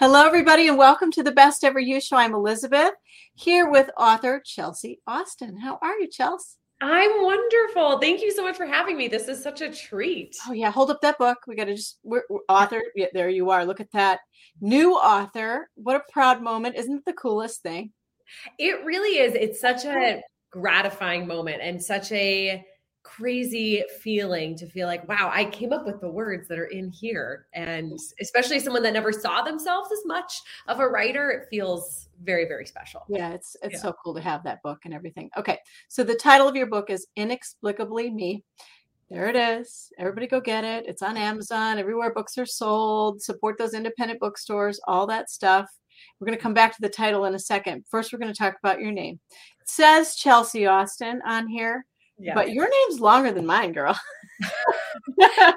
Hello, everybody, and welcome to the Best Ever You Show. I'm Elizabeth, here with author Chelsea Austin. How are you, Chelsea? I'm wonderful. Thank you so much for having me. This is such a treat. Oh yeah, hold up that book. We got to just we're, we're author. Yeah, there you are. Look at that new author. What a proud moment! Isn't it the coolest thing? It really is. It's such a gratifying moment and such a crazy feeling to feel like, wow, I came up with the words that are in here. And especially someone that never saw themselves as much of a writer, it feels very, very special. Yeah, it's it's yeah. so cool to have that book and everything. Okay. So the title of your book is Inexplicably Me. There it is. Everybody go get it. It's on Amazon, everywhere books are sold. Support those independent bookstores, all that stuff. We're going to come back to the title in a second. First, we're going to talk about your name. It says Chelsea Austin on here. Yeah. But your name's longer than mine, girl. that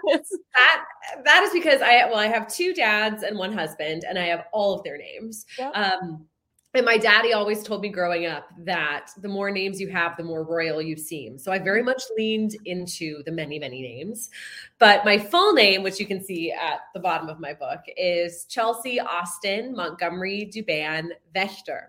that is because I well, I have two dads and one husband, and I have all of their names. Yep. Um, and my daddy always told me growing up that the more names you have, the more royal you seem. So I very much leaned into the many, many names. But my full name, which you can see at the bottom of my book, is Chelsea Austin Montgomery Duban Vechter.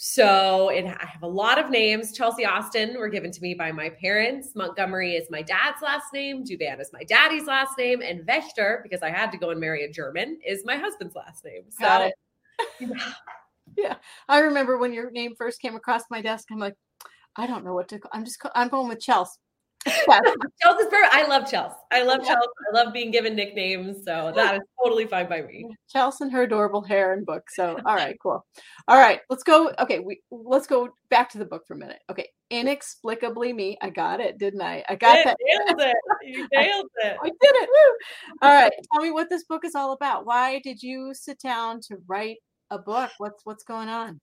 So it, I have a lot of names. Chelsea Austin were given to me by my parents. Montgomery is my dad's last name. Duban is my daddy's last name. And Vechter, because I had to go and marry a German, is my husband's last name. So yeah. yeah. I remember when your name first came across my desk, I'm like, I don't know what to call. I'm just, I'm going with Chelsea. Chelsea's perfect. I love Chelsea. I love yeah. Chelsea. I love being given nicknames. So that is totally fine by me. Chelsea and her adorable hair and book. So all right, cool. All right, let's go. Okay, we let's go back to the book for a minute. Okay, inexplicably me. I got it, didn't I? I got that. Nailed it. You nailed it. I did it. Woo. All right. Tell me what this book is all about. Why did you sit down to write a book? What's what's going on?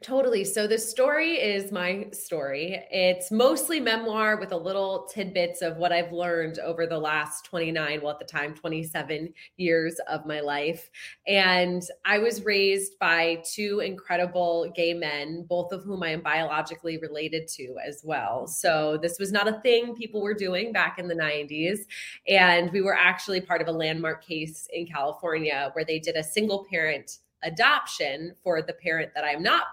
Totally. So the story is my story. It's mostly memoir with a little tidbits of what I've learned over the last 29, well, at the time, 27 years of my life. And I was raised by two incredible gay men, both of whom I am biologically related to as well. So this was not a thing people were doing back in the 90s. And we were actually part of a landmark case in California where they did a single parent adoption for the parent that I'm not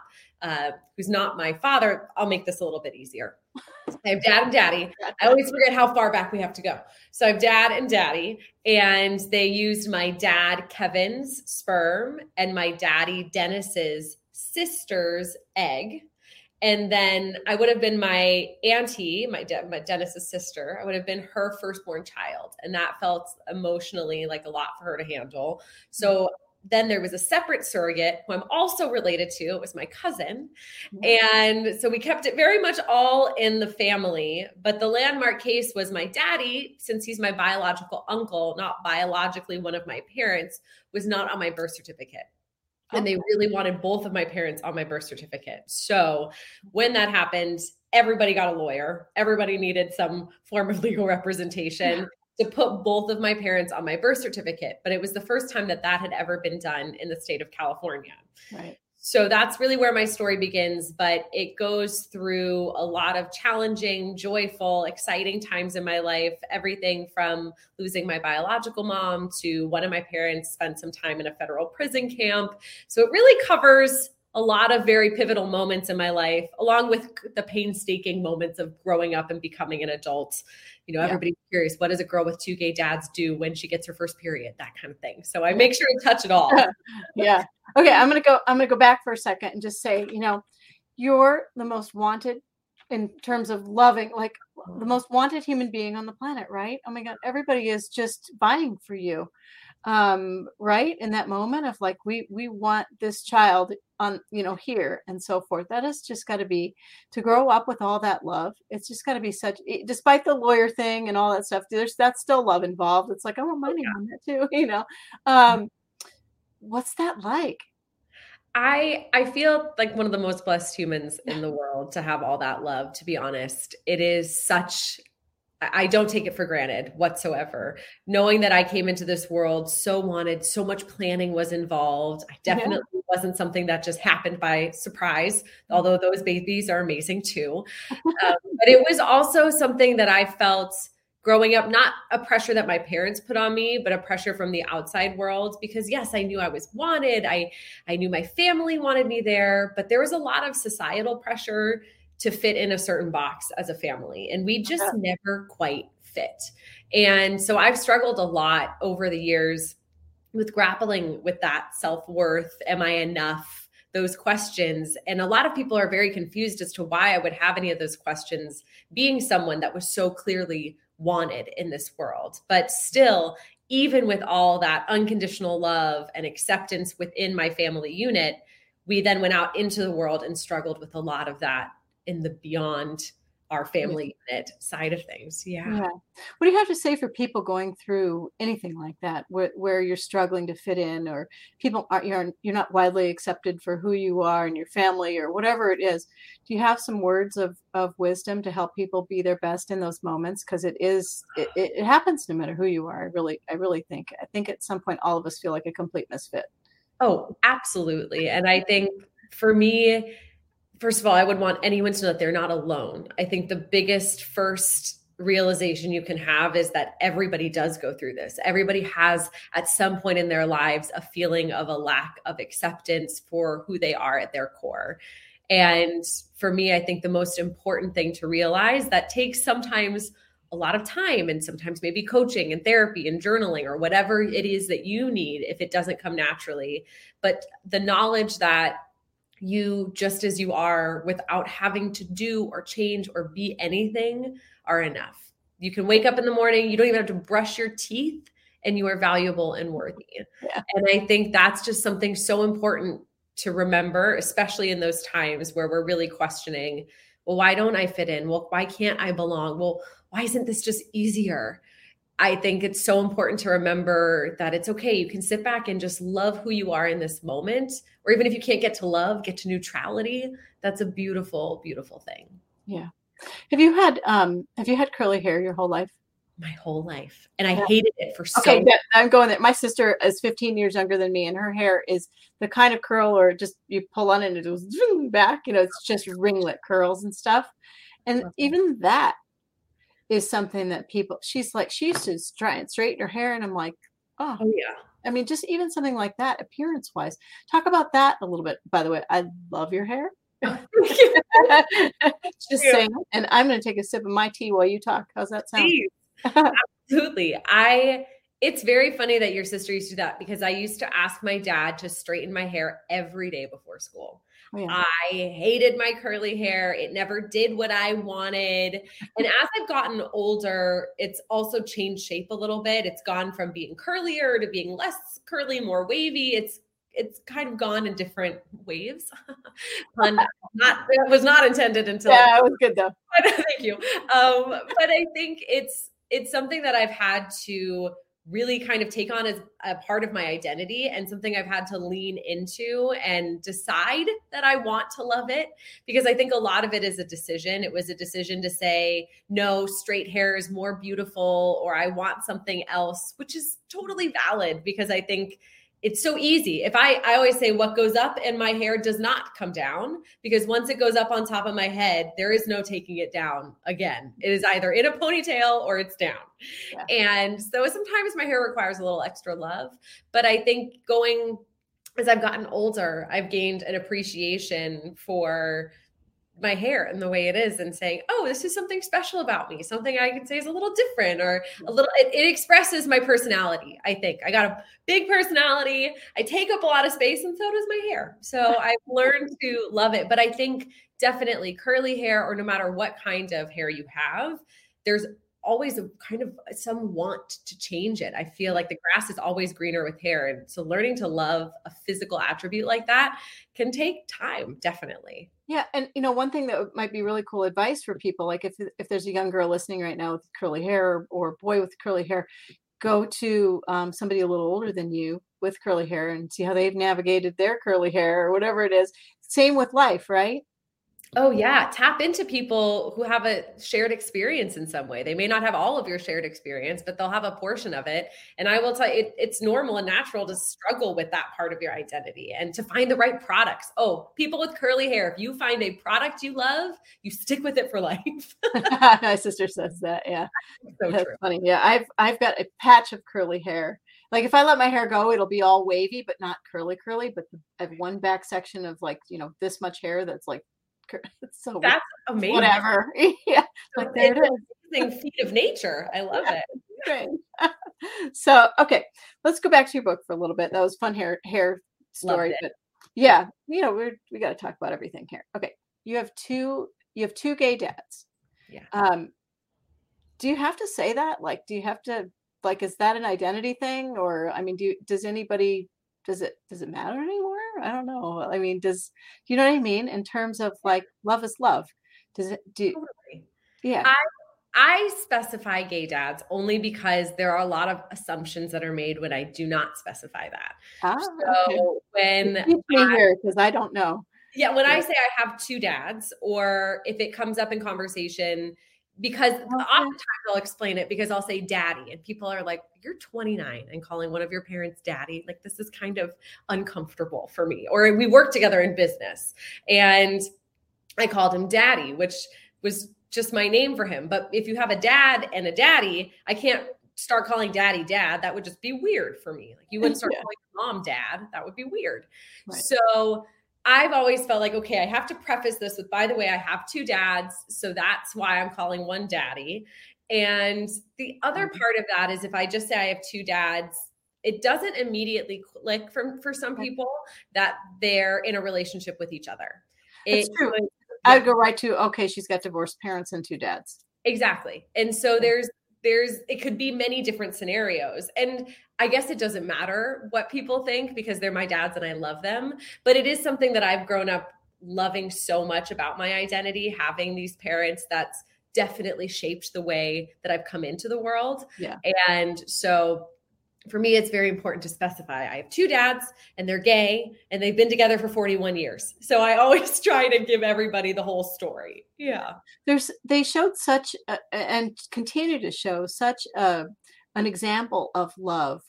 uh, who's not my father, I'll make this a little bit easier. I have dad and daddy. I always forget how far back we have to go. So I have dad and daddy, and they used my dad Kevin's sperm and my daddy Dennis's sister's egg. And then I would have been my auntie, my, de- my Dennis's sister. I would have been her firstborn child, and that felt emotionally like a lot for her to handle. So then there was a separate surrogate who I'm also related to. It was my cousin. Mm-hmm. And so we kept it very much all in the family. But the landmark case was my daddy, since he's my biological uncle, not biologically one of my parents, was not on my birth certificate. And they really wanted both of my parents on my birth certificate. So when that happened, everybody got a lawyer. Everybody needed some form of legal representation to put both of my parents on my birth certificate, but it was the first time that that had ever been done in the state of California. Right. So that's really where my story begins, but it goes through a lot of challenging, joyful, exciting times in my life. Everything from losing my biological mom to one of my parents spent some time in a federal prison camp. So it really covers a lot of very pivotal moments in my life, along with the painstaking moments of growing up and becoming an adult. You know, yeah. everybody's curious what does a girl with two gay dads do when she gets her first period, that kind of thing. So I make sure to touch it all. yeah. Okay. I'm gonna go, I'm gonna go back for a second and just say, you know, you're the most wanted in terms of loving, like the most wanted human being on the planet, right? Oh my God, everybody is just vying for you um right in that moment of like we we want this child on you know here and so forth. That has just got to be to grow up with all that love it's just got to be such despite the lawyer thing and all that stuff there's that's still love involved. It's like i want money name on that too you know? Mm-hmm. um what's that like? I I feel like one of the most blessed humans in the world to have all that love to be honest. It is such I don't take it for granted whatsoever. Knowing that I came into this world so wanted, so much planning was involved. I definitely yeah. wasn't something that just happened by surprise, although those babies are amazing too. um, but it was also something that I felt growing up not a pressure that my parents put on me but a pressure from the outside world because yes i knew i was wanted i i knew my family wanted me there but there was a lot of societal pressure to fit in a certain box as a family and we just never quite fit and so i've struggled a lot over the years with grappling with that self-worth am i enough those questions. And a lot of people are very confused as to why I would have any of those questions being someone that was so clearly wanted in this world. But still, even with all that unconditional love and acceptance within my family unit, we then went out into the world and struggled with a lot of that in the beyond our family unit side of things. Yeah. yeah. What do you have to say for people going through anything like that, where, where you're struggling to fit in, or people aren't you're you're not widely accepted for who you are and your family, or whatever it is? Do you have some words of of wisdom to help people be their best in those moments? Because it is it, it happens no matter who you are. I really I really think I think at some point all of us feel like a complete misfit. Oh, absolutely, and I think for me first of all, I would want anyone to know that they're not alone. I think the biggest first realization you can have is that everybody does go through this. Everybody has, at some point in their lives, a feeling of a lack of acceptance for who they are at their core. And for me, I think the most important thing to realize that takes sometimes a lot of time and sometimes maybe coaching and therapy and journaling or whatever it is that you need if it doesn't come naturally. But the knowledge that you just as you are without having to do or change or be anything are enough. You can wake up in the morning, you don't even have to brush your teeth, and you are valuable and worthy. Yeah. And I think that's just something so important to remember, especially in those times where we're really questioning, well, why don't I fit in? Well, why can't I belong? Well, why isn't this just easier? I think it's so important to remember that it's okay. You can sit back and just love who you are in this moment. Or even if you can't get to love, get to neutrality. That's a beautiful, beautiful thing. Yeah. Have you had um have you had curly hair your whole life? My whole life. And I yeah. hated it for so Okay, yeah, I'm going there. My sister is 15 years younger than me, and her hair is the kind of curl or just you pull on it and it goes back. You know, it's just ringlet curls and stuff. And even that is something that people she's like she used to try and straighten her hair and i'm like oh, oh yeah. I mean just even something like that appearance wise talk about that a little bit. By the way i love your hair. Just yeah. saying and i'm going to take a sip of my tea while you talk. How's that sound? Absolutely. I it's very funny that your sister used to do that because i used to ask my dad to straighten my hair every day before school Oh, yeah. I hated my curly hair. It never did what I wanted. And as I've gotten older, it's also changed shape a little bit. It's gone from being curlier to being less curly, more wavy. It's it's kind of gone in different waves. Pun not it was not intended until Yeah, it was good though. Thank you. Um, but I think it's it's something that I've had to really kind of take on as a part of my identity and something I've had to lean into and decide that I want to love it because I think a lot of it is a decision. It was a decision to say, no, straight hair is more beautiful, or I want something else, which is totally valid because I think it's so easy. If I I always say what goes up in my hair does not come down because once it goes up on top of my head, there is no taking it down again. It is either in a ponytail or it's down. Yeah. And so sometimes my hair requires a little extra love, but I think going as I've gotten older, I've gained an appreciation for my hair and the way it is and saying, oh, this is something special about me, something I can say is a little different or a little, it, it, expresses my personality. I think I got a big personality. I take up a lot of space and so does my hair. So I've learned to love it. But I think definitely curly hair or no matter what kind of hair you have, there's always a kind of some want to change it. I feel like the grass is always greener with hair. And so learning to love a physical attribute like that can take time, definitely. Yeah. And you know, one thing that might be really cool advice for people, like if if there's a young girl listening right now with curly hair or, or boy with curly hair, go to um, somebody a little older than you with curly hair and see how they've navigated their curly hair or whatever it is. Same with life, right? Oh, yeah. Tap into people who have a shared experience in some way. They may not have all of your shared experience, but they'll have a portion of it. And I will tell you, it, it's normal and natural to struggle with that part of your identity and to find the right products. Oh, people with curly hair, if you find a product you love, you stick with it for life. My sister says that. Yeah. So That's true. funny. Yeah. I've, I've got a patch of curly hair. Like if I let my hair go, it'll be all wavy, but not curly, curly. But I have one back section of like, you know, this much hair that's like so that's amazing. Whatever. yeah. Like there it is. feat of nature. I love yeah. it. so okay, let's go back to your book for a little bit. That was fun hair hair story, but yeah, you know, we're we got to talk about everything here. Okay, you have two you have two gay dads. Yeah. Um, do you have to say that? Like, do you have to like is that an identity thing, or I mean, do you, does anybody does it does it matter anymore? I don't know. I mean, does you know what I mean in terms of like love is love? Does it do? Totally. Yeah. I I specify gay dads only because there are a lot of assumptions that are made when I do not specify that. Ah, so okay. when because I don't know. Yeah, when yeah. I say I have two dads, or if it comes up in conversation, because oftentimes I'll explain it because I'll say daddy, and people are like, You're 29 and calling one of your parents daddy. Like, this is kind of uncomfortable for me. Or we work together in business, and I called him daddy, which was just my name for him. But if you have a dad and a daddy, I can't start calling daddy dad. That would just be weird for me. Like, you wouldn't start yeah. calling mom dad. That would be weird. Right. So, I've always felt like, okay, I have to preface this with, by the way, I have two dads. So that's why I'm calling one daddy. And the other mm-hmm. part of that is if I just say I have two dads, it doesn't immediately click for, for some people that they're in a relationship with each other. It's it, true. I would go right to, okay, she's got divorced parents and two dads. Exactly. And so there's there's it could be many different scenarios. And i guess it doesn't matter what people think because they're my dads and i love them but it is something that i've grown up loving so much about my identity having these parents that's definitely shaped the way that i've come into the world. Yeah. And so for me, it's very important to specify I have two dads and they're gay and they've been together for 41 years. So I always try to give everybody the whole story. Yeah. There's, they showed such, a, and continue to show such a, an example of love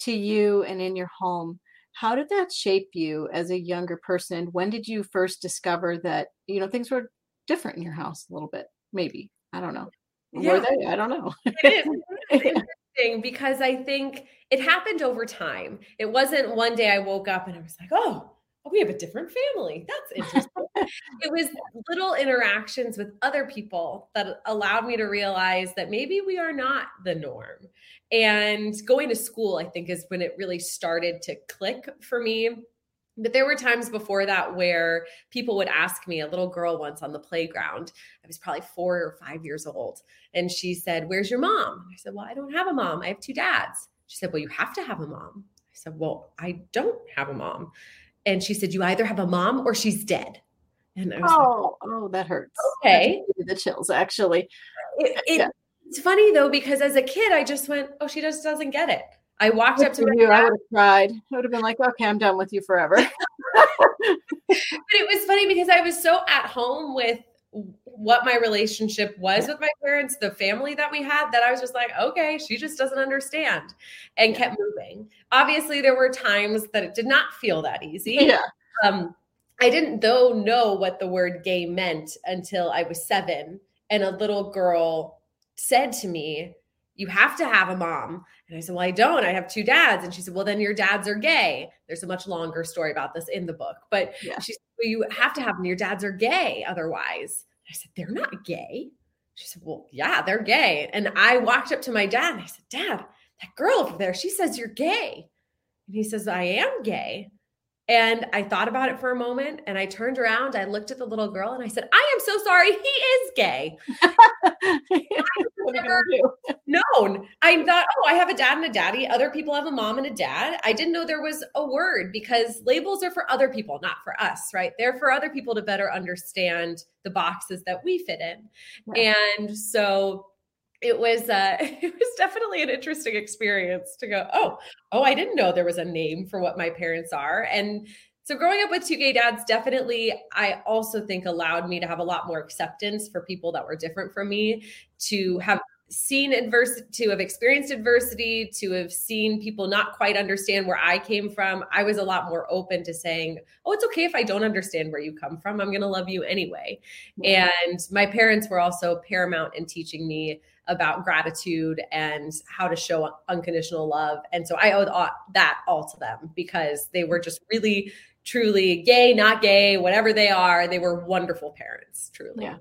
to you and in your home. How did that shape you as a younger person? When did you first discover that, you know, things were different in your house a little bit? Maybe. I don't know. Yeah. Were they? I don't know. It is interesting because I think it happened over time. It wasn't one day I woke up and I was like, oh, oh we have a different family. That's interesting. it was little interactions with other people that allowed me to realize that maybe we are not the norm. And going to school, I think, is when it really started to click for me but there were times before that where people would ask me, a little girl once on the playground, I was probably four or five years old. And she said, Where's your mom? I said, Well, I don't have a mom. I have two dads. She said, Well, you have to have a mom. I said, Well, I don't have a mom. And she said, You either have a mom or she's dead. And I was oh, like, oh, that hurts. Okay. The chills, actually. It, it, yeah. It's funny though, because as a kid, I just went, Oh, she just doesn't get it. I walked Good up to you. I would have cried. I would have been like, okay, I'm done with you forever. but it was funny because I was so at home with what my relationship was with my parents, the family that we had, that I was just like, okay, she just doesn't understand and yeah. kept moving. Obviously, there were times that it did not feel that easy. Yeah. Um, I didn't though know what the word gay meant until I was seven and a little girl said to me, you have to have a mom. And I said, Well, I don't. I have two dads. And she said, Well, then your dads are gay. There's a much longer story about this in the book. But yeah. she said, Well, you have to have them. Your dads are gay otherwise. I said, They're not gay. She said, Well, yeah, they're gay. And I walked up to my dad and I said, Dad, that girl over there, she says you're gay. And he says, I am gay. And I thought about it for a moment and I turned around, I looked at the little girl and I said, I am so sorry. He is gay. never known. I thought, oh, I have a dad and a daddy. Other people have a mom and a dad. I didn't know there was a word because labels are for other people, not for us, right? They're for other people to better understand the boxes that we fit in. Yeah. And so it was uh it was definitely an interesting experience to go oh oh i didn't know there was a name for what my parents are and So growing up with two gay dads definitely I also think allowed me to have a lot more acceptance for people that were different from me, to have seen adversity, to have experienced adversity, to have seen people not quite understand where I came from, I was a lot more open to saying, Oh, it's okay if I don't understand where you come from. I'm going to love you anyway. And my parents were also paramount in teaching me about gratitude and how to show unconditional love. And so I owe that all to them because they were mm-hmm. just really, truly gay, not gay, whatever they are. They were wonderful parents, truly. Yeah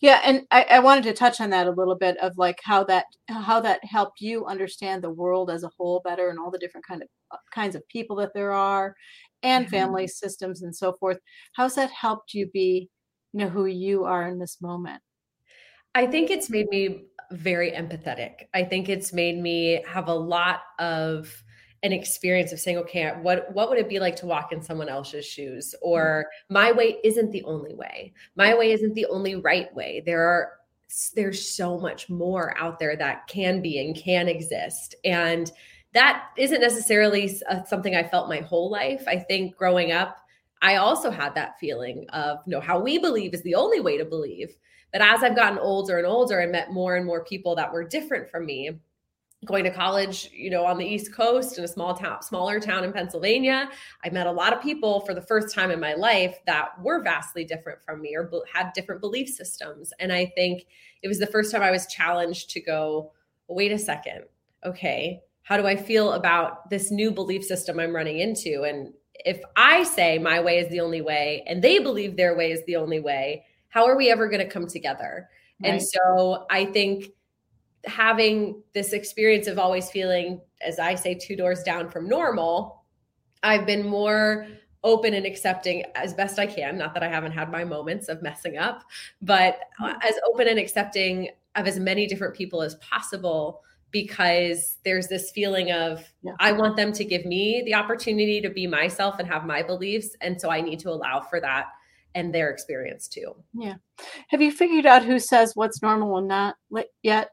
yeah and I, I, wanted to touch on that a little bit of like how that how that helped you understand the world as a whole better and all the different kind of uh, kinds of people that there are and mm-hmm. family systems and so forth how's that helped you be you know who you are in this moment i think it's made me very empathetic i think it's made me have a lot of an experience of saying okay what what would it be like to walk in someone else's shoes? Or my way isn't the only way. My way isn't the only right way. There are there's so much more out there that can be and can exist. And that isn't necessarily uh, something i felt my whole life. I think growing up i also had that feeling of you know how we believe is the only way to believe. But as i've gotten older and older and met more and more people that were different from me going to college, you know, on the East Coast in a small town, smaller town in Pennsylvania. I met a lot of people for the first time in my life that were vastly different from me or had different belief systems. And I think it was the first time I was challenged to go, wait a second. Okay, how do I feel about this new belief system I'm running into? And if I say my way is the only way and they believe their way is the only way, how are we ever going to come together? Right. And so I think having this experience of always feeling, as I say, two doors down from normal, I've been more open and accepting as best I can. Not that I haven't had my moments of messing up, but mm-hmm. as open and accepting of as many different people as possible because there's this feeling of yeah. I want them to give me the opportunity to be myself and have my beliefs. And so I need to allow for that and their experience too. Yeah. Have you figured out who says what's normal and not yet?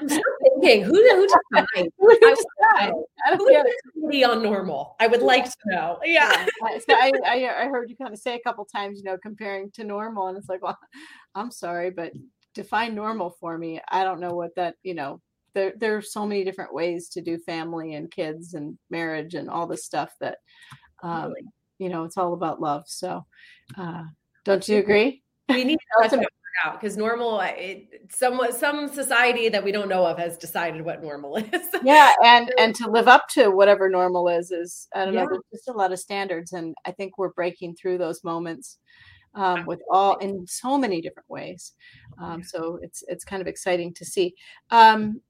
I'm thinking, who who decides? who decides? Who the on normal? I would like to know. Yeah. yeah. So I, I, I heard you kind of say a couple times, you know, comparing to normal, and it's like, well, I'm sorry, but define normal for me. I don't know what that, you know, there there are so many different ways to do family and kids and marriage and all this stuff that, um, really? you know, it's all about love. So, uh, don't you agree? We need to out because normal it, some some society that we don't know of has decided what normal is. Yeah and and to live up to whatever normal is is i don't yeah. know there's just a lot of standards and i think we're breaking through those moments um, with all in so many different ways um, so it's it's kind of exciting to see. Um,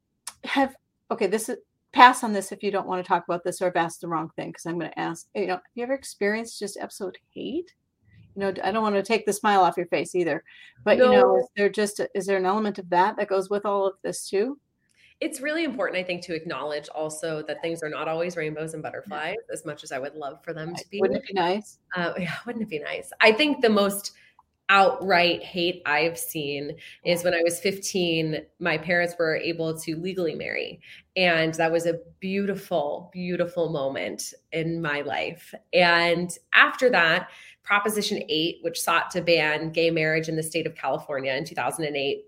have okay this is pass on this if you don't want to talk about this or have asked the wrong thing because i'm going to ask you know have you ever experienced just absolute hate you know i don't want to take the smile off your face either but no. you know is there just is there an element of that that goes with all of this too it's really important i think to acknowledge also that things are not always rainbows and butterflies yeah. as much as i would love for them to be wouldn't it be nice uh, yeah wouldn't it be nice i think the most outright hate I've seen is when I was 15, my parents were able to legally marry. And that was a beautiful, beautiful moment in my life. And after that, Proposition 8, which sought to ban gay marriage in the state of California in 2008,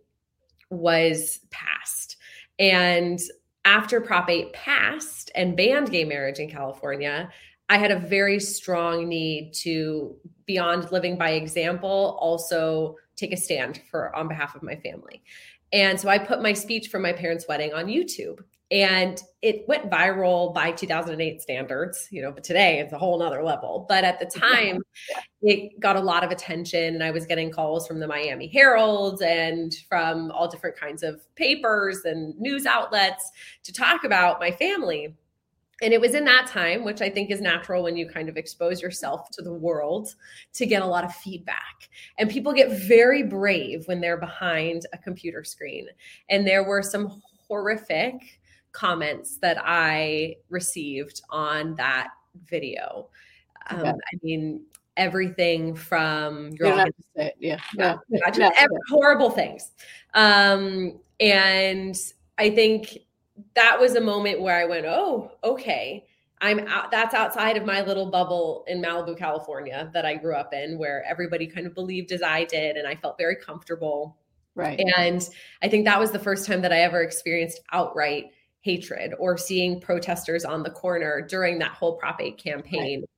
was passed. And after Prop 8 passed and banned gay marriage in California, I had a very strong need to, beyond living by example, also take a stand for on behalf of my family. And so I put my speech from my parents' wedding on YouTube and it went viral by 2008 standards you know but today it's a whole nother level. But at the time it got a lot of attention and i was getting calls from the miami herald and from all different kinds of papers and news outlets to talk about my family. And it was in that time which i think is natural when you kind of expose yourself to the world to get a lot of feedback. And people get very brave when they're behind a computer screen. And there were some horrific comments that I received on that video. Um, okay. I mean, everything from your yeah, yeah, yeah, yeah, every, horrible things. Um, and I think that was a moment where I went, oh, okay. I'm out, that's outside of my little bubble in Malibu, California that I grew up in, where everybody kind of believed as I did, and I felt very comfortable. Right. And I think that was the first time that I ever experienced outright hatred or seeing protesters on the corner during that whole Prop 8 campaign right.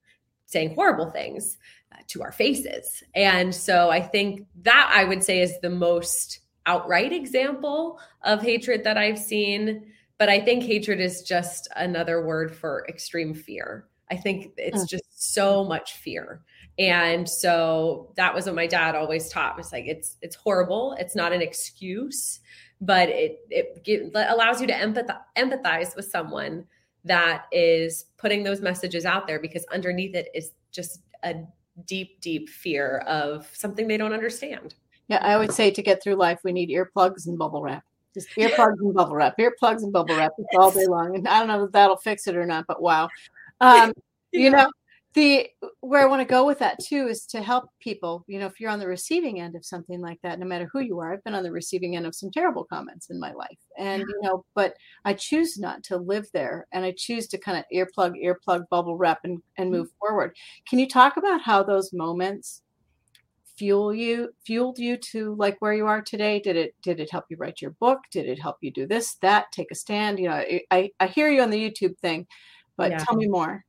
saying horrible things uh, to our faces. And so I think that I would say is the most outright example of hatred that I've seen. But I think hatred is just another word for extreme fear. I think it's mm. just so much fear. And so that was what my dad always taught was like it's it's horrible. It's not an excuse, but it it give, allows you to empathize, empathize with someone that is putting those messages out there because underneath it is just a deep deep fear of something they don't understand. Yeah, I would say to get through life, we need earplugs and bubble wrap. Just earplugs and bubble wrap, earplugs and bubble wrap all day long. And I don't know if that'll fix it or not, but wow. Um. You know, the where I want to go with that too is to help people. You know, if you're on the receiving end of something like that, no matter who you are, I've been on the receiving end of some terrible comments in my life, and you know, but I choose not to live there, and I choose to kind of earplug, earplug, bubble wrap, and and move mm-hmm. forward. Can you talk about how those moments? fuel you fueled you to like where you are today did it did it help you write your book did it help you do this that take a stand you know i i hear you on the youtube thing but yeah. tell me more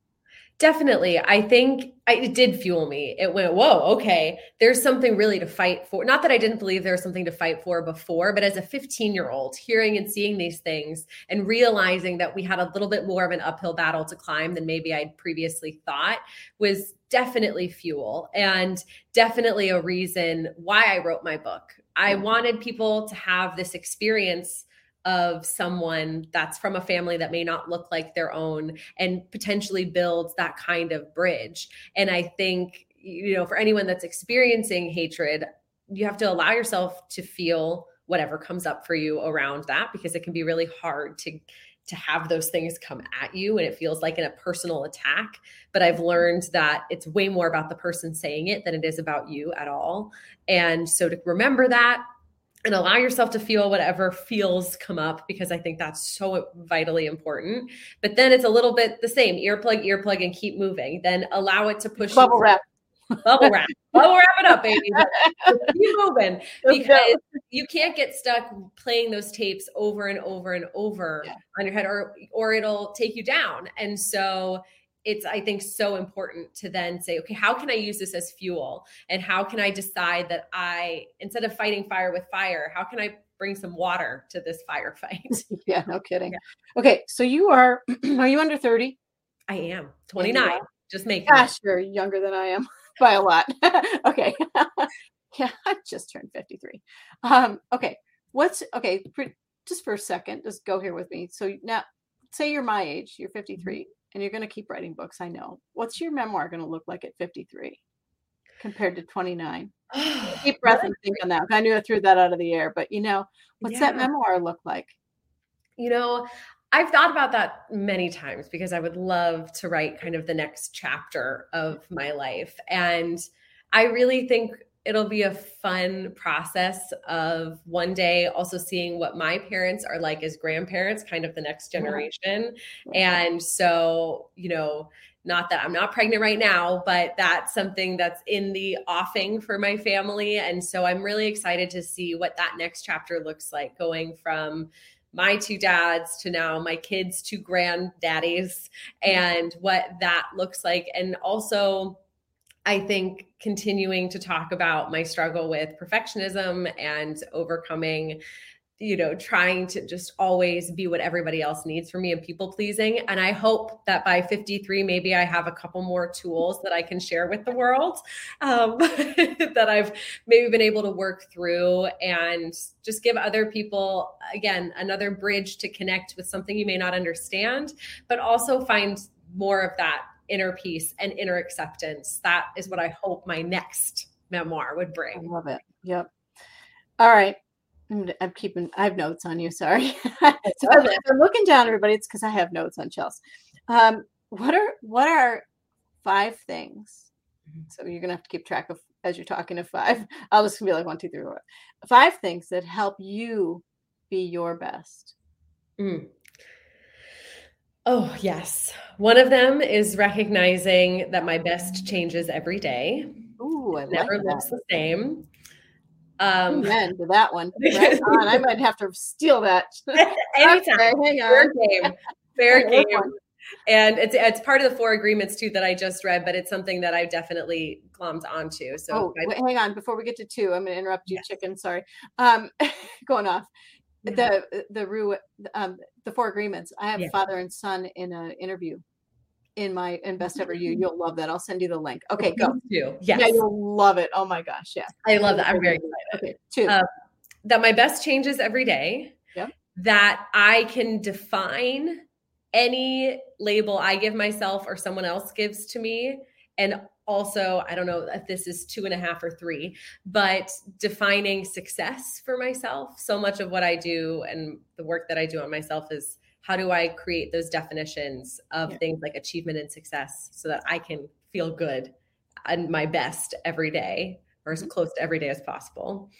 Definitely. I think I, it did fuel me. It went, whoa, okay, there's something really to fight for. Not that I didn't believe there was something to fight for before, but as a 15 year old, hearing and seeing these things and realizing that we had a little bit more of an uphill battle to climb than maybe I'd previously thought was definitely fuel and definitely a reason why I wrote my book. I wanted people to have this experience of someone that's from a family that may not look like their own and potentially builds that kind of bridge. And I think, you know, for anyone that's experiencing hatred, you have to allow yourself to feel whatever comes up for you around that because it can be really hard to to have those things come at you and it feels like in a personal attack but i've learned that it's way more about the person saying it than it is about you at all and so to remember that and allow yourself to feel whatever feels come up because I think that's so vitally important. But then it's a little bit the same earplug, earplug, and keep moving. Then allow it to push bubble wrap. Bubble wrap. bubble wrap it up, baby. keep moving because you can't get stuck playing those tapes over and over and over yeah. on your head, or or it'll take you down. And so it's i think so important to then say okay how can i use this as fuel? And how can i decide that i instead of fighting fire with fire how can i bring some water to this firefight? Yeah no kidding. Yeah. okay so you are are you under 30 i am. 29 just making gosh you're younger than i am by a lot. Okay. Yeah i just turned 53 um okay what's okay just for a second just go here with me. So now say you're my age you're 53 and you're going to keep writing books, I know. What's your memoir going to look like at 53 compared to 29? keep breath and think on that. I knew I threw that out of the air, but you know, what's yeah. that memoir look like? You know, I've thought about that many times because I would love to write kind of the next chapter of my life. And I really think it'll be a fun process of one day also seeing what my parents are like as grandparents, kind of the next generation. And so, you know, not that I'm not pregnant right now, but that's something that's in the offing for my family. And so I'm really excited to see what that next chapter looks like going from my two dads to now my kids' two granddaddies and what that looks like. And also, I think continuing to talk about my struggle with perfectionism and overcoming you know trying to just always be what everybody else needs from me and people pleasing. And i hope that by 53 maybe i have a couple more tools that i can share with the world um, that i've maybe been able to work through and just give other people again another bridge to connect with something you may not understand but also find more of that inner peace and inner acceptance. That is what I hope my next memoir would bring. I love it. Yep. All right. I'm keeping, I have notes on you. Sorry. so I'm looking down, everybody. It's because I have notes on Chelsea. Um, what are, what are five things? Mm-hmm. So you're going to have to keep track of as you're talking to five. I'll just be like one, two, three, four. Five things that help you be your best. Mm. Oh, yes. One of them is recognizing that my best changes every day. Ooh, I it never like looks the same. Um, Amen to that one. Right on. I might have to steal that. anytime. Okay, hang Fair game. Fair game. And it's it's part of the four agreements too that I just read, but it's something that I definitely glommed onto. So Oh, wait, hang on. Before we get to two, I'm going to interrupt you, Yes. chicken. Sorry. Um, going off. Yeah. The the Ru- um the four agreements. I have Yeah. father and son in an interview in my in best ever you. You'll love that. I'll send you the link. Okay, go. Please do. Yes. Yeah, you'll love it. Oh my gosh, yeah. I love that. I'm very excited. Okay, two. Uh, that my best changes every day. Yep. That I can define any label I give myself or someone else gives to me. And also, I don't know if this is two and a half or three, but defining success for myself. So much of what I do and the work that I do on myself is how do I create those definitions of Yeah. things like achievement and success so that I can feel good and my best every day or as close to every day as possible.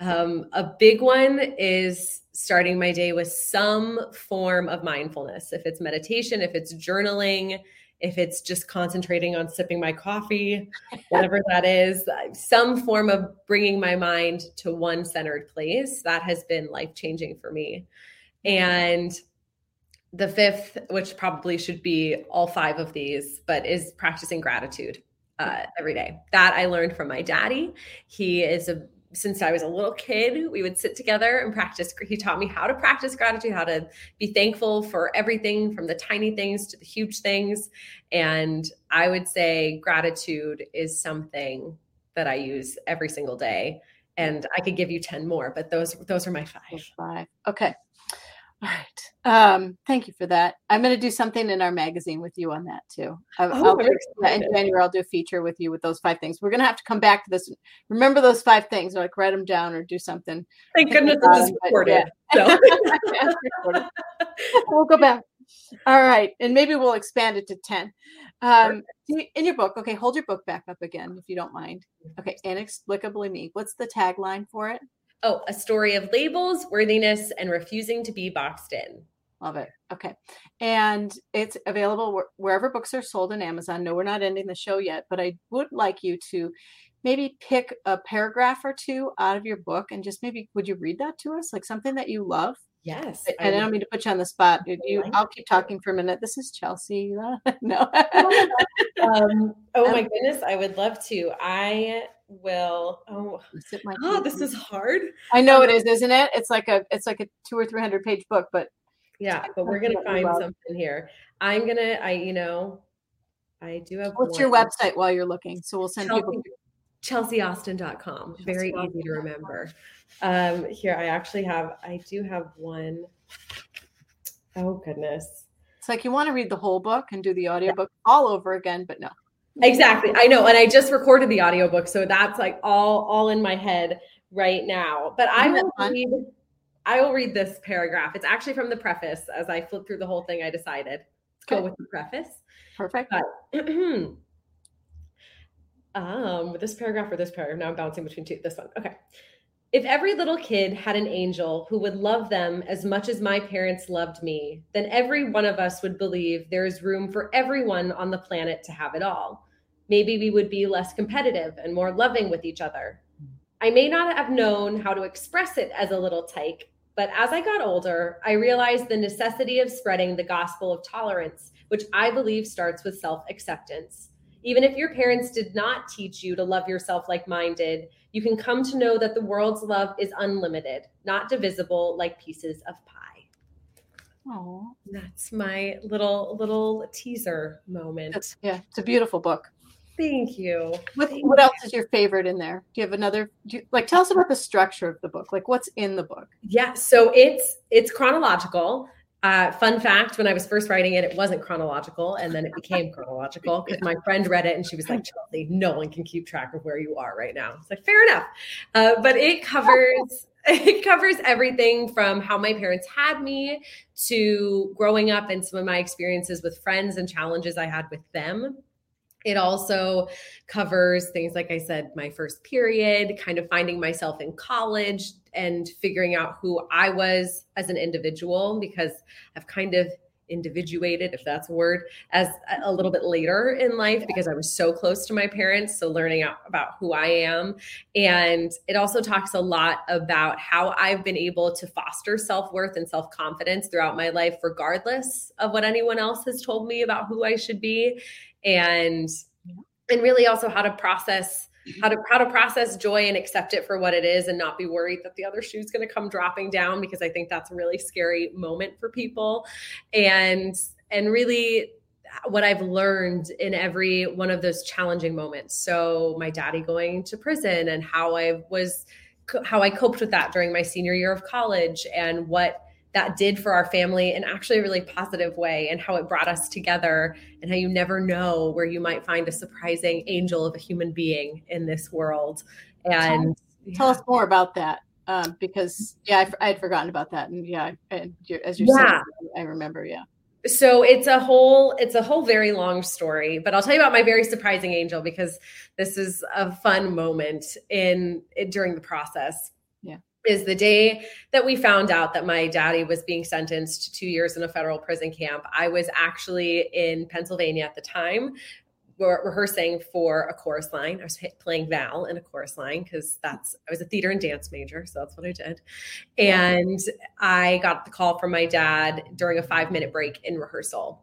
Um, a big one is starting my day with some form of mindfulness. If it's meditation, if it's journaling, if it's just concentrating on sipping my coffee, whatever that is, some form of bringing my mind to one centered place, that has been life changing for me. And the fifth, which probably should be all five of these, but is practicing gratitude uh, every day. That I learned from my daddy. He is a since I was a little kid, we would sit together and practice. He taught me how to practice gratitude, how to be thankful for everything from the tiny things to the huge things. And I would say gratitude is something that I use every single day. And I could give you 10 more, but those those are my five. Five. Okay. All right. Um, thank you for that. I'm going to do something in our magazine with you on that too. I- Oh, I'll I'm do- yeah, in. January, I'll do a feature with you with those five things. We're going to have to come back to this. Remember those five things, or like write them down or do something. Thank goodness this is recorded. yeah. So. We'll go back. All right. And maybe we'll expand it to 10. Um, in your book, okay, hold your book back up again if you don't mind. Okay. Inexplicably me. What's the tagline for it? Oh, a story of labels, worthiness, and refusing to be boxed in. Love it. Okay. And it's available wherever books are sold in Amazon. No, we're not ending the show yet, but I would like you to maybe pick a paragraph or two out of your book and just maybe would you read that to us? Like something that you love? Yes. I, I don't mean to put you on the spot. You, like I'll keep talking for a minute. This is Chelsea. no. um, oh my goodness, I would love to. I will. Oh, oh this is hard. I know it is, isn't it? It's like a it's like a two or three hundred page book, but Yeah, but we're gonna find love. something here. I'm gonna. I you know, I do have. what's your website while you're looking? So we'll send people. Chelsea, chelseaaustin.com. Very easy to remember. Um, here, I actually have, I do have one. Oh, goodness. It's like you want to read the whole book and do the audiobook all over again, but no. Exactly. I know. And I just recorded the audiobook. So that's like all, all in my head right now. But I will read, I will read this paragraph. It's actually from the preface. As I flip through the whole thing, I decided let's go with the preface. Perfect. um, with this paragraph or this paragraph. Now I'm bouncing between two. This one. Okay. If every little kid had an angel who would love them as much as my parents loved me, then every one of us would believe there is room for everyone on the planet to have it all. Maybe we would be less competitive and more loving with each other. I may not have known how to express it as a little tyke, but as I got older, I realized the necessity of spreading the gospel of tolerance, which I believe starts with self acceptance. Even if your parents did not teach you to love yourself like mine did, you can come to know that the world's love is unlimited, not divisible like pieces of pie. Oh, That's my little little teaser moment. yeah, it's a beautiful book. Thank you. What, Thank what else is your favorite in there? Do you have another? Do you, like, tell us about the structure of the book. Like, what's in the book? Yeah, so it's it's chronological. Uh, fun fact: when I was first writing it, it wasn't chronological, and then it became chronological because my friend read it and she was like, "Chelsea, no one can keep track of where you are right now." It's like fair enough, uh, but it covers it covers everything from how my parents had me to growing up and some of my experiences with friends and challenges I had with them. It also covers things like I said, my first period, kind of finding myself in college and figuring out who I was as an individual because I've kind of individuated, if that's a word, as a little bit later in life because I was so close to my parents. So learning about who I am. And it also talks a lot about how I've been able to foster self worth and self confidence throughout my life, regardless of what anyone else has told me about who I should be. And and really also how to process mm-hmm. how to how to process joy and accept it for what it is and not be worried that the other shoe is going to come dropping down because I think that's a really scary moment for people. And and really what I've learned in every one of those challenging moments. So my daddy going to prison and how I was how I coped with that during my senior year of college and what that did for our family in actually a really positive way and how it brought us together and how you never know where you might find a surprising angel of a human being in this world. And tell, tell us more about that um, because yeah I, had forgotten about that. And yeah and as you yeah. said i remember yeah. So it's a whole it's a whole very long story but i'll tell you about my very surprising angel because this is a fun moment in, in during the process is the day that we found out that my daddy was being sentenced to two years in a federal prison camp. I was actually in Pennsylvania at the time rehearsing for a chorus line. I was playing Val in a chorus line because that's I was a theater and dance major, so that's what I did. And I got the call from my dad during a five minute break in rehearsal,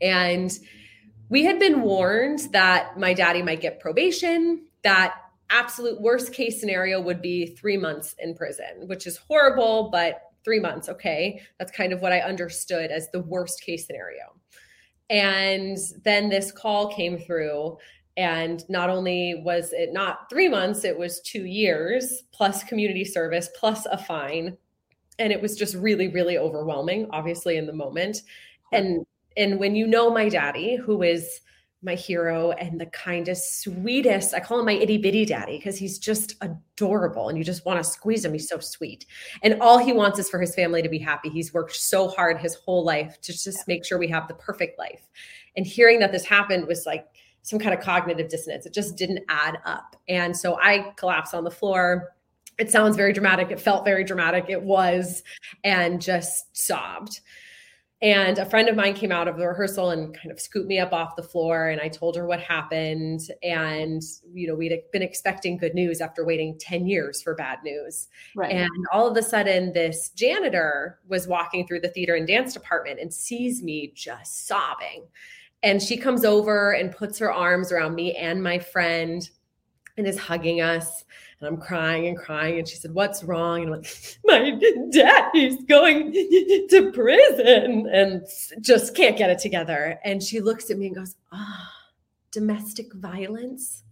and we had been warned that my daddy might get probation, that absolute worst case scenario would be three months in prison, which is horrible, but three months, okay. That's kind of what I understood as the worst case scenario. And then this call came through. And not only was it not three months, it was two years plus community service plus a fine. And it was just really, really overwhelming, obviously, in the moment. And and when you know my daddy, who is my hero and the kindest, sweetest. I call him my itty bitty daddy because he's just adorable and you just want to squeeze him. He's so sweet. And all he wants is for his family to be happy. He's worked so hard his whole life to just make sure we have the perfect life. And hearing that this happened was like some kind of cognitive dissonance. It just didn't add up. And so I collapsed on the floor. It sounds very dramatic. It felt very dramatic. It was, and just sobbed. And a friend of mine came out of the rehearsal and kind of scooped me up off the floor. And I told her what happened. And, you know, we'd been expecting good news after waiting 10 years for bad news. Right. And all of a sudden, this janitor was walking through the theater and dance department and sees me just sobbing. And she comes over and puts her arms around me and my friend and is hugging us and I'm crying and crying. And she said, What's wrong? And I'm like, My daddy's going to prison and just can't get it together. And she looks at me and goes, Ah, oh, domestic violence.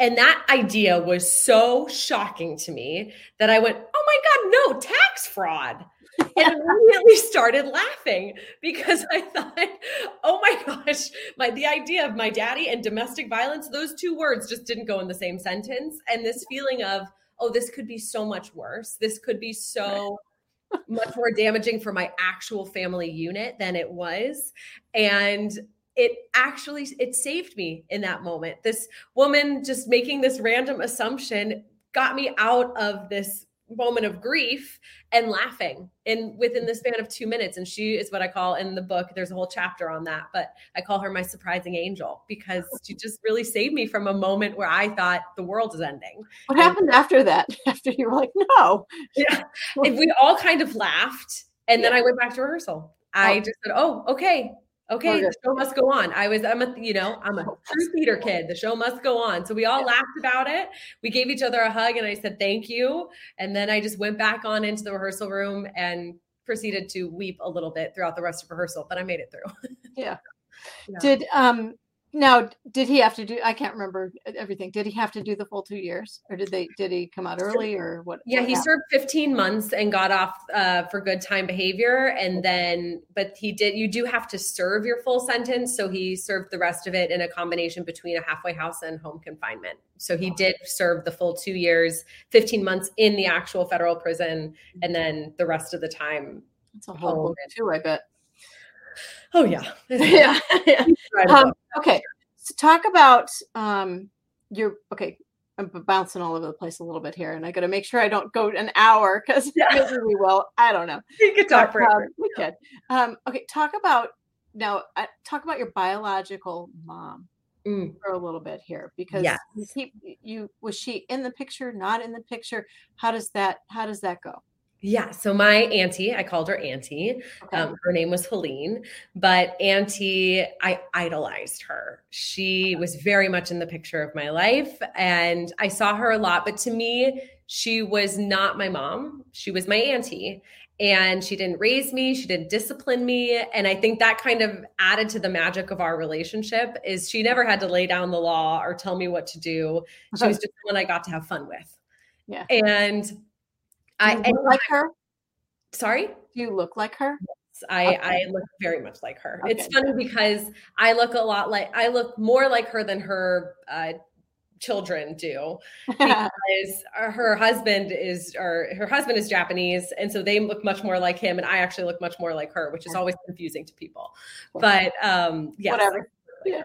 And that idea was so shocking to me that I went, my God, no, tax fraud and immediately started laughing because I thought, oh my gosh, my the idea of my daddy and domestic violence, those two words just didn't go in the same sentence. And this feeling of, oh, this could be so much worse. This could be so much more damaging for my actual family unit than it was. And it actually it saved me in that moment. This woman just making this random assumption got me out of this moment of grief and laughing in within the span of two minutes. And she is what i call in the book there's a whole chapter on that but i call her my surprising angel because she just really saved me from a moment where i thought the world is ending. What and, happened after that? After you were like no. Yeah. And we all kind of laughed and yeah. then i went back to rehearsal i oh. just said oh okay okay, the show must go on. I was, I'm a, you know, I'm a true theater kid. The show must go on. So we all laughed about it. We gave each other a hug and I said, thank you. And then I just went back on into the rehearsal room and proceeded to weep a little bit throughout the rest of rehearsal, but I made it through. yeah. yeah. Did, um, now, did he have to do? I can't remember everything. Did he have to do the full two years, or did they? Did he come out early, or what? Yeah, what he happened? served 15 months and got off uh, for good time behavior, and then, but he did. You do have to serve your full sentence, so he served the rest of it in a combination between a halfway house and home confinement. So he did serve the full two years, 15 months in the actual federal prison, and then the rest of the time. That's a whole book too, I bet. Oh yeah, yeah. yeah. Um, okay, so talk about um, your okay. I'm bouncing all over the place a little bit here, and I got to make sure I don't go an hour because yeah. maybe we will. I don't know. You could talk forever. Um, we could. Um, okay, talk about now. Uh, talk about your biological mom mm. for a little bit here because keep you was she in the picture, not in the picture? How does that How does that go? Yeah. So my auntie, I called her auntie. Okay. Um, her name was Helene, but auntie, I idolized her. She was very much in the picture of my life, and I saw her a lot. But to me, she was not my mom. She was my auntie, and she didn't raise me. She didn't discipline me, and I think that kind of added to the magic of our relationship. Is she never had to lay down the law or tell me what to do. She was just one I got to have fun with. Yeah, and I like her. Sorry, do you look like her? Yes, I okay. I look very much like her. Okay. It's funny because I look a lot like I look more like her than her uh, children do because her husband is or her husband is Japanese and so they look much more like him and I actually look much more like her which is always confusing to people but um yeah whatever yeah.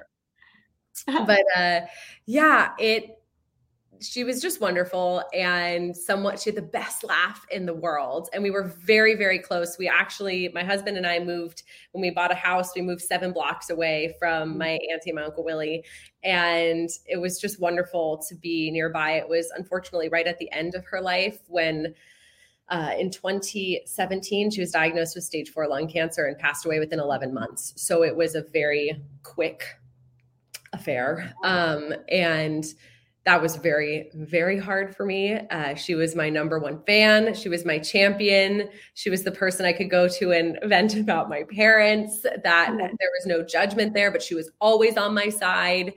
but uh yeah it she was just wonderful and somewhat she had the best laugh in the world. And we were very very close. We actually my husband and i moved when we bought a house we moved seven blocks away from mm-hmm. my auntie and my uncle willie. And it was just wonderful to be nearby. It was unfortunately right at the end of her life when uh, in 2017 she was diagnosed with stage four lung cancer and passed away within 11 months. So it was a very quick affair. Um, and that was very very hard for me uh, she was my number one fan she was my champion she was the person i could go to and vent about my parents that mm-hmm. there was no judgment there but she was always on my side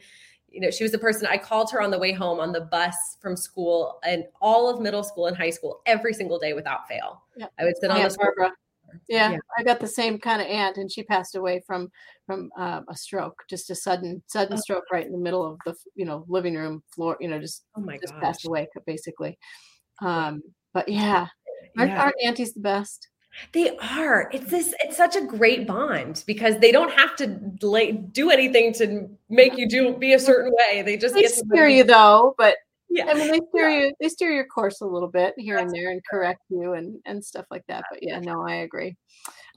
you know she was the person i called her on the way home on the bus from school and all of middle school and high school every single day without fail yeah. i would sit on yeah, the Barbara. Yeah, yeah, I got the same kind of aunt, and she passed away from from uh, a stroke, just a sudden sudden oh. stroke right in the middle of the you know living room floor. You know, just oh my just gosh. passed away basically. Um, but yeah, aren't, yeah. aren't aunties the best? They are. It's this. It's such a great bond because they don't have to like do anything to make you do be a certain way. They just they steer you though, but yeah. I mean, they steer yeah. you, they steer your course a little bit here That's and there and correct you and and stuff like that. But yeah, no, I agree.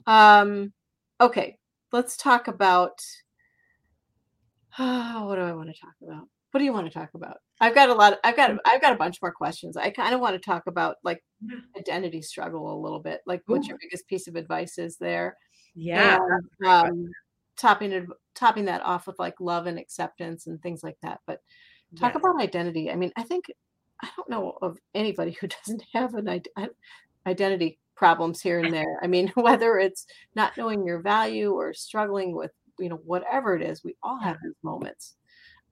Um, okay, let's talk about. Oh, what do I want to talk about? What do you want to talk about? I've got a lot. Of, I've got. I've got a bunch more questions. I kind of want to talk about like identity struggle a little bit. Like, what's your biggest piece of advice is there? Yeah. And, um, topping it, topping that off with like love and acceptance and things like that. But Talk yes. about identity. I mean, I think I don't know of anybody who doesn't have an identity problems here and there. I mean, whether it's not knowing your value or struggling with, you know, whatever it is, we all have these moments.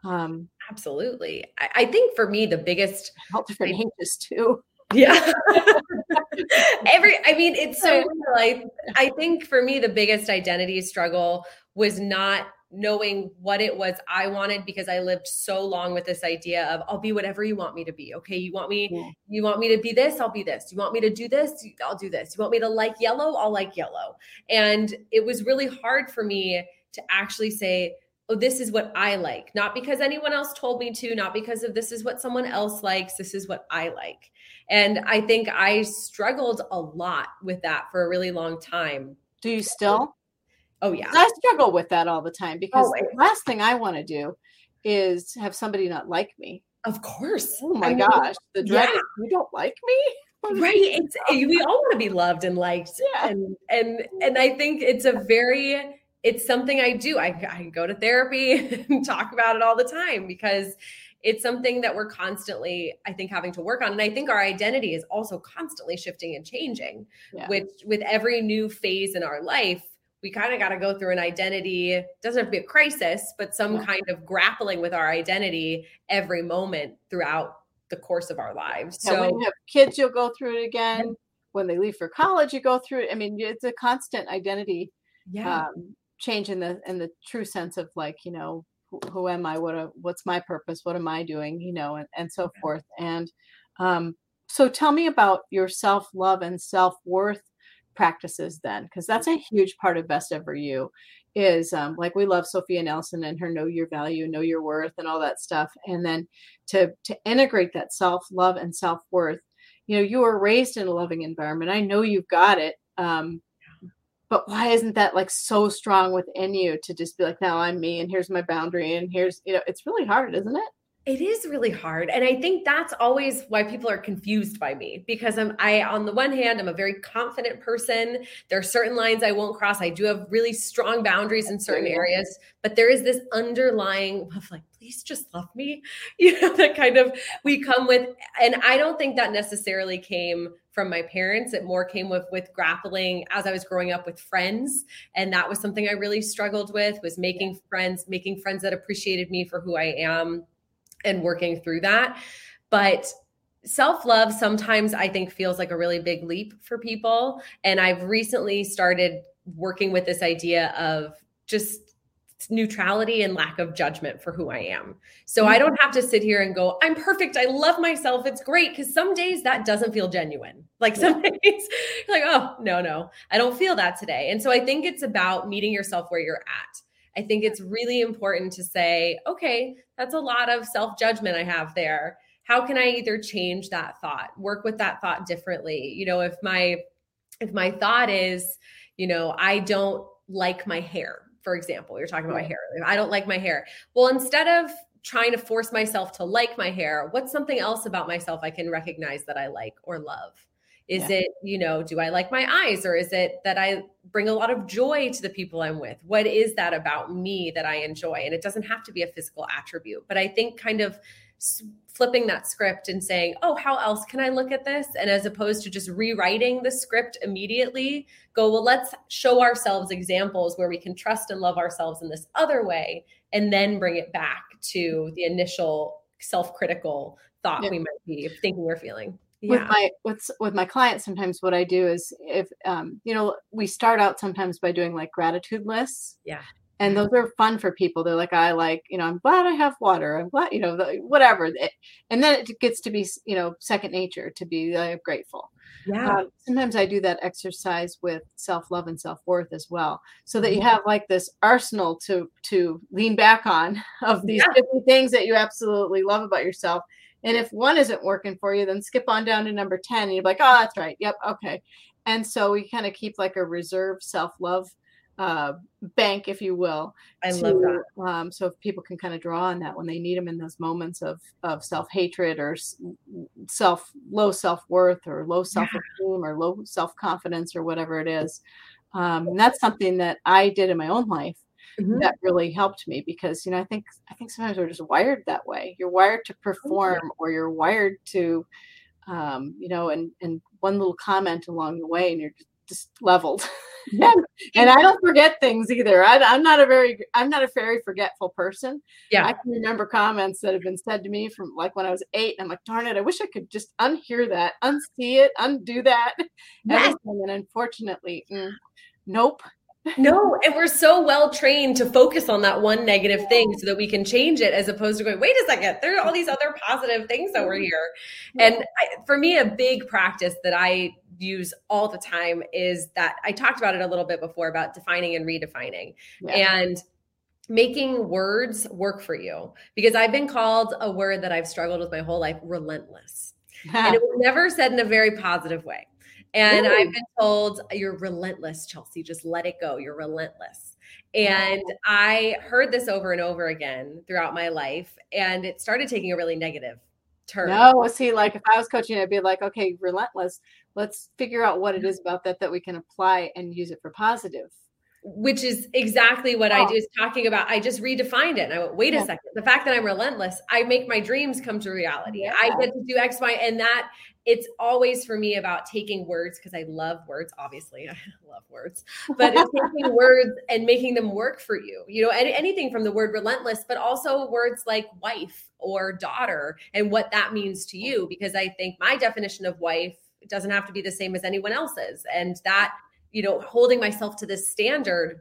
Um, Absolutely. I, I think for me, the biggest all different ages too. Yeah. Every, I mean, it's so like, I think for me, the biggest identity struggle was not knowing what it was I wanted because I lived so long with this idea of I'll be whatever you want me to be. Okay, you want me yeah. you want me to be this, I'll be this. You want me to do this, I'll do this. You want me to like yellow, I'll like yellow. And it was really hard for me to actually say, "Oh, this is what I like." Not because anyone else told me to, not because of this is what someone else likes, this is what I like. And I think I struggled a lot with that for a really long time. Do you still? Oh yeah. I struggle with that all the time because Always. the last thing I want to do is have somebody not like me. Of course. Oh my I mean, gosh. The dread yeah. you don't like me? right. It's we all want to be loved and liked. Yeah. And and and I think it's a very it's something I do. I, I go to therapy and talk about it all the time because it's something that we're constantly i think having to work on and i think our identity is also constantly shifting and changing yeah. which with every new phase in our life we kind of got to go through an identity doesn't have to be a crisis but some yeah. kind of grappling with our identity every moment throughout the course of our lives. Yeah, so when you have kids you'll go through it again. When they leave for college you go through it. I mean it's a constant identity yeah. um, change in the in the true sense of like you know who, who am i? What a, what's my purpose? What am i doing? You know and, and so forth. And um so tell me about your self love and self worth practices then because that's a huge part of best ever you is um, like we love sophia nelson and her know your value know your worth and all that stuff and then to to integrate that self love and self worth you know you were raised in a loving environment i know you've got it um, but why isn't that like so strong within you to just be like now i'm me and here's my boundary and here's you know it's really hard isn't it it is really hard. And I think that's always why people are confused by me because I'm I on the one hand I'm a very confident person. There are certain lines I won't cross. I do have really strong boundaries in certain areas, but there is this underlying of like please just love me. You know that kind of we come with and I don't think that necessarily came from my parents it more came with with grappling as i was growing up with friends and that was something i really struggled with was making friends making friends that appreciated me for who i am and working through that. But self love sometimes I think feels like a really big leap for people. And I've recently started working with this idea of just neutrality and lack of judgment for who I am. So I mm-hmm. don't have to sit here and go, I'm perfect. I love myself. It's great. Cause some days that doesn't feel genuine. Like some days, like, oh, no, no, I don't feel that today. And so I think it's about meeting yourself where you're at. I think it's really important to say, okay, that's a lot of self judgment I have there. How can I either change that thought, work with that thought differently? You know, if my if my thought is, you know, I don't like my hair, for example, you're talking about my hair. I don't like my hair. Well, instead of trying to force myself to like my hair, what's something else about myself I can recognize that I like or love? Is yeah. it, you know, do I like my eyes or is it that I bring a lot of joy to the people I'm with? What is that about me that I enjoy? And it doesn't have to be a physical attribute, but I think kind of flipping that script and saying, oh, how else can I look at this? And as opposed to just rewriting the script immediately, go, well, let's show ourselves examples where we can trust and love ourselves in this other way, and then bring it back to the initial self critical thought yeah. we might be thinking or feeling with my with with my clients sometimes what i do is if um you know we start out sometimes by doing like gratitude lists. Yeah. And those are fun for people. They're like i like you know i'm glad i have water. I'm glad you know whatever. And then it gets to be you know second nature to be uh, grateful. Yeah. Um, sometimes i do that exercise with self-love and self-worth as well so that you have like this arsenal to to lean back on of these yeah. different things that you absolutely love about yourself and if one isn't working for you, then skip on down to number 10 and you're like, oh, that's right. Yep. Okay. And so we kind of keep like a reserve self love uh, bank, if you will. I to, love that. Um, so people can kind of draw on that when they need them in those moments of, of self hatred or self low self worth or low self esteem yeah. or low self confidence or whatever it is. Um, and that's something that I did in my own life mm-hmm. that really helped me because you know I think I think sometimes we're just wired that way. You're wired to perform, or you're wired to, um, you know, and and one little comment along the way, and you're just, leveled. Yeah. and I don't forget things either. I, am not a very I'm not a very forgetful person. Yeah, I can remember comments that have been said to me from like when I was eight. And I'm like, darn it, I wish I could just unhear that, unsee it, undo that, yes. And unfortunately, mm, nope, no, and we're so well trained to focus on that one negative thing so that we can change it as opposed to going, wait a second, there are all these other positive things over mm-hmm. here. And I, for me, a big practice that I use all the time is that I talked about it a little bit before about defining and redefining. Yeah. And making words work for you because I've been called a word that I've struggled with my whole life relentless. and it was never said in a very positive way. And Ooh. I've been told, you're relentless, Chelsea. Just let it go. You're relentless. And I heard this over and over again throughout my life. And it started taking a really negative turn. No, see, like if I was coaching, I'd be like, okay, relentless. Let's figure out what it mm-hmm. is about that that we can apply and use it for positive which is exactly what oh. I do is talking about. I just redefined it. And I went, wait yeah. a second. The fact that I'm relentless, I make my dreams come to reality. Yeah. I get to do X, Y, and that it's always for me about taking words because I love words. Obviously, I love words, but it's taking words and making them work for you. You know, any, anything from the word relentless, but also words like wife or daughter and what that means to you. Because I think my definition of wife doesn't have to be the same as anyone else's, and that you know, holding myself to this standard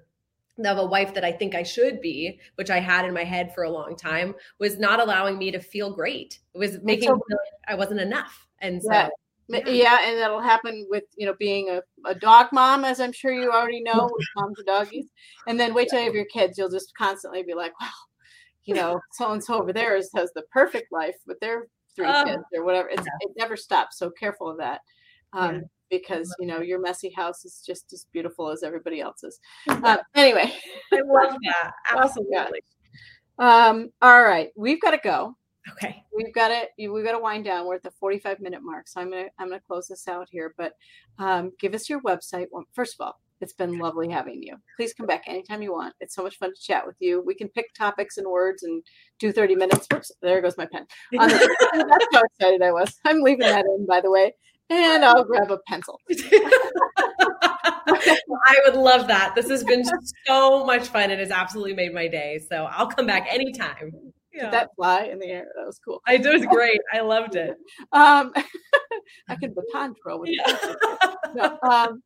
of a wife that I think I should be, which I had in my head for a long time, was not allowing me to feel great. It was making so, me feel like I wasn't enough. And so yeah. Yeah. yeah. and that'll happen with you know being a, a dog mom, as I'm sure you already know with moms of doggies. And then wait till you have your kids, you'll just constantly be like, well, you know, so and so over there is, has the perfect life with their three oh. kids or whatever. It's, yeah. It never stops. So careful of that. Um, yeah. Because you know your messy house is just as beautiful as everybody else's. Uh, anyway, I love that. Absolutely. Um, all right, we've got to go. Okay. We've got it. We've got to wind down. We're at the 45 minute mark. So I'm gonna I'm gonna close this out here. But um, give us your website. Well, first of all, it's been lovely having you. Please come back anytime you want. It's so much fun to chat with you. We can pick topics and words and do 30 minutes. Oops, there goes my pen. The, that's how excited I was. I'm leaving that in, by the way. And I'll grab a pencil. I would love that. This has been so much fun. It has absolutely made my day. So I'll come back anytime. Yeah. Did that fly in the air? That was cool. I, it was great. I loved it. Um, I could baton twirl with yeah. no, um,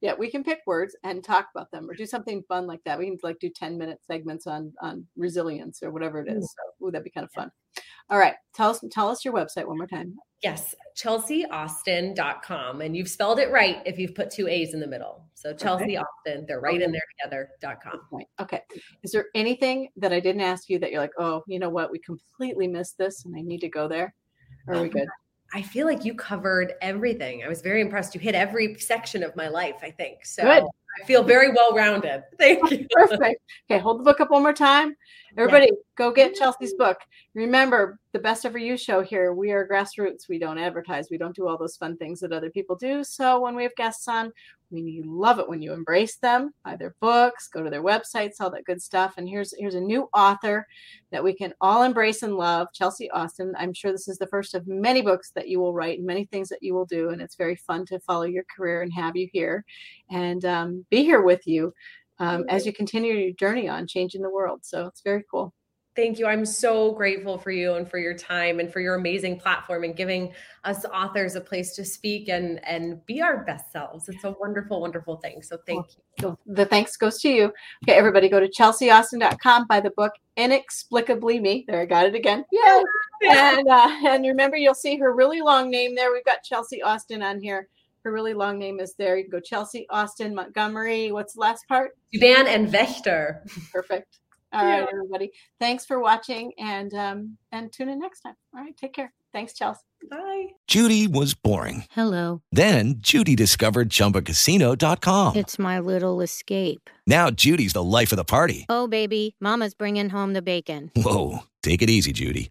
yeah, we can pick words and talk about them or do something fun like that. We can like do 10 minute segments on on resilience or whatever it is. So ooh, that'd be kind of fun. All right. Tell us tell us your website one more time. Yes, chelseaaustin.com. And you've spelled it right if you've put two A's in the middle. So Chelsea okay. Austin, they're right okay. in there together.com. Okay. Is there anything that I didn't ask you that you're like, oh, you know what? We completely missed this and I need to go there? Or are we um, good? I feel like you covered everything. I was very impressed. You hit every section of my life, I think. So Good. I feel very well rounded. Thank you. Perfect. Okay, hold the book up one more time. Everybody, yeah. go get Chelsea's book. Remember, the Best Ever You show here, we are grassroots. We don't advertise. We don't do all those fun things that other people do. So when we have guests on, we love it when you embrace them, buy their books, go to their websites, all that good stuff. And here's here's a new author that we can all embrace and love, Chelsea Austin. I'm sure this is the first of many books that you will write and many things that you will do. And it's very fun to follow your career and have you here and um, be here with you um, as you continue your journey on changing the world. So it's very cool. Thank you. I'm so grateful for you and for your time and for your amazing platform and giving us authors a place to speak and and be our best selves. It's a wonderful, wonderful thing. So thank well, you. So the thanks goes to you. Okay, everybody go to chelseaaustin.com, buy the book Inexplicably Me. There, I got it again. Yay! and uh, and remember, you'll see her really long name there. We've got Chelsea Austin on here. Her really long name is there. You can go Chelsea Austin Montgomery. What's the last part? Van and Vechter. Perfect. All yeah. right, everybody. Thanks for watching and um and tune in next time. All right, take care. Thanks, Chelsea. Bye. Judy was boring. Hello. Then Judy discovered chumbacasino.com. It's my little escape. Now Judy's the life of the party. Oh, baby, Mama's bringing home the bacon. Whoa. Take it easy, Judy.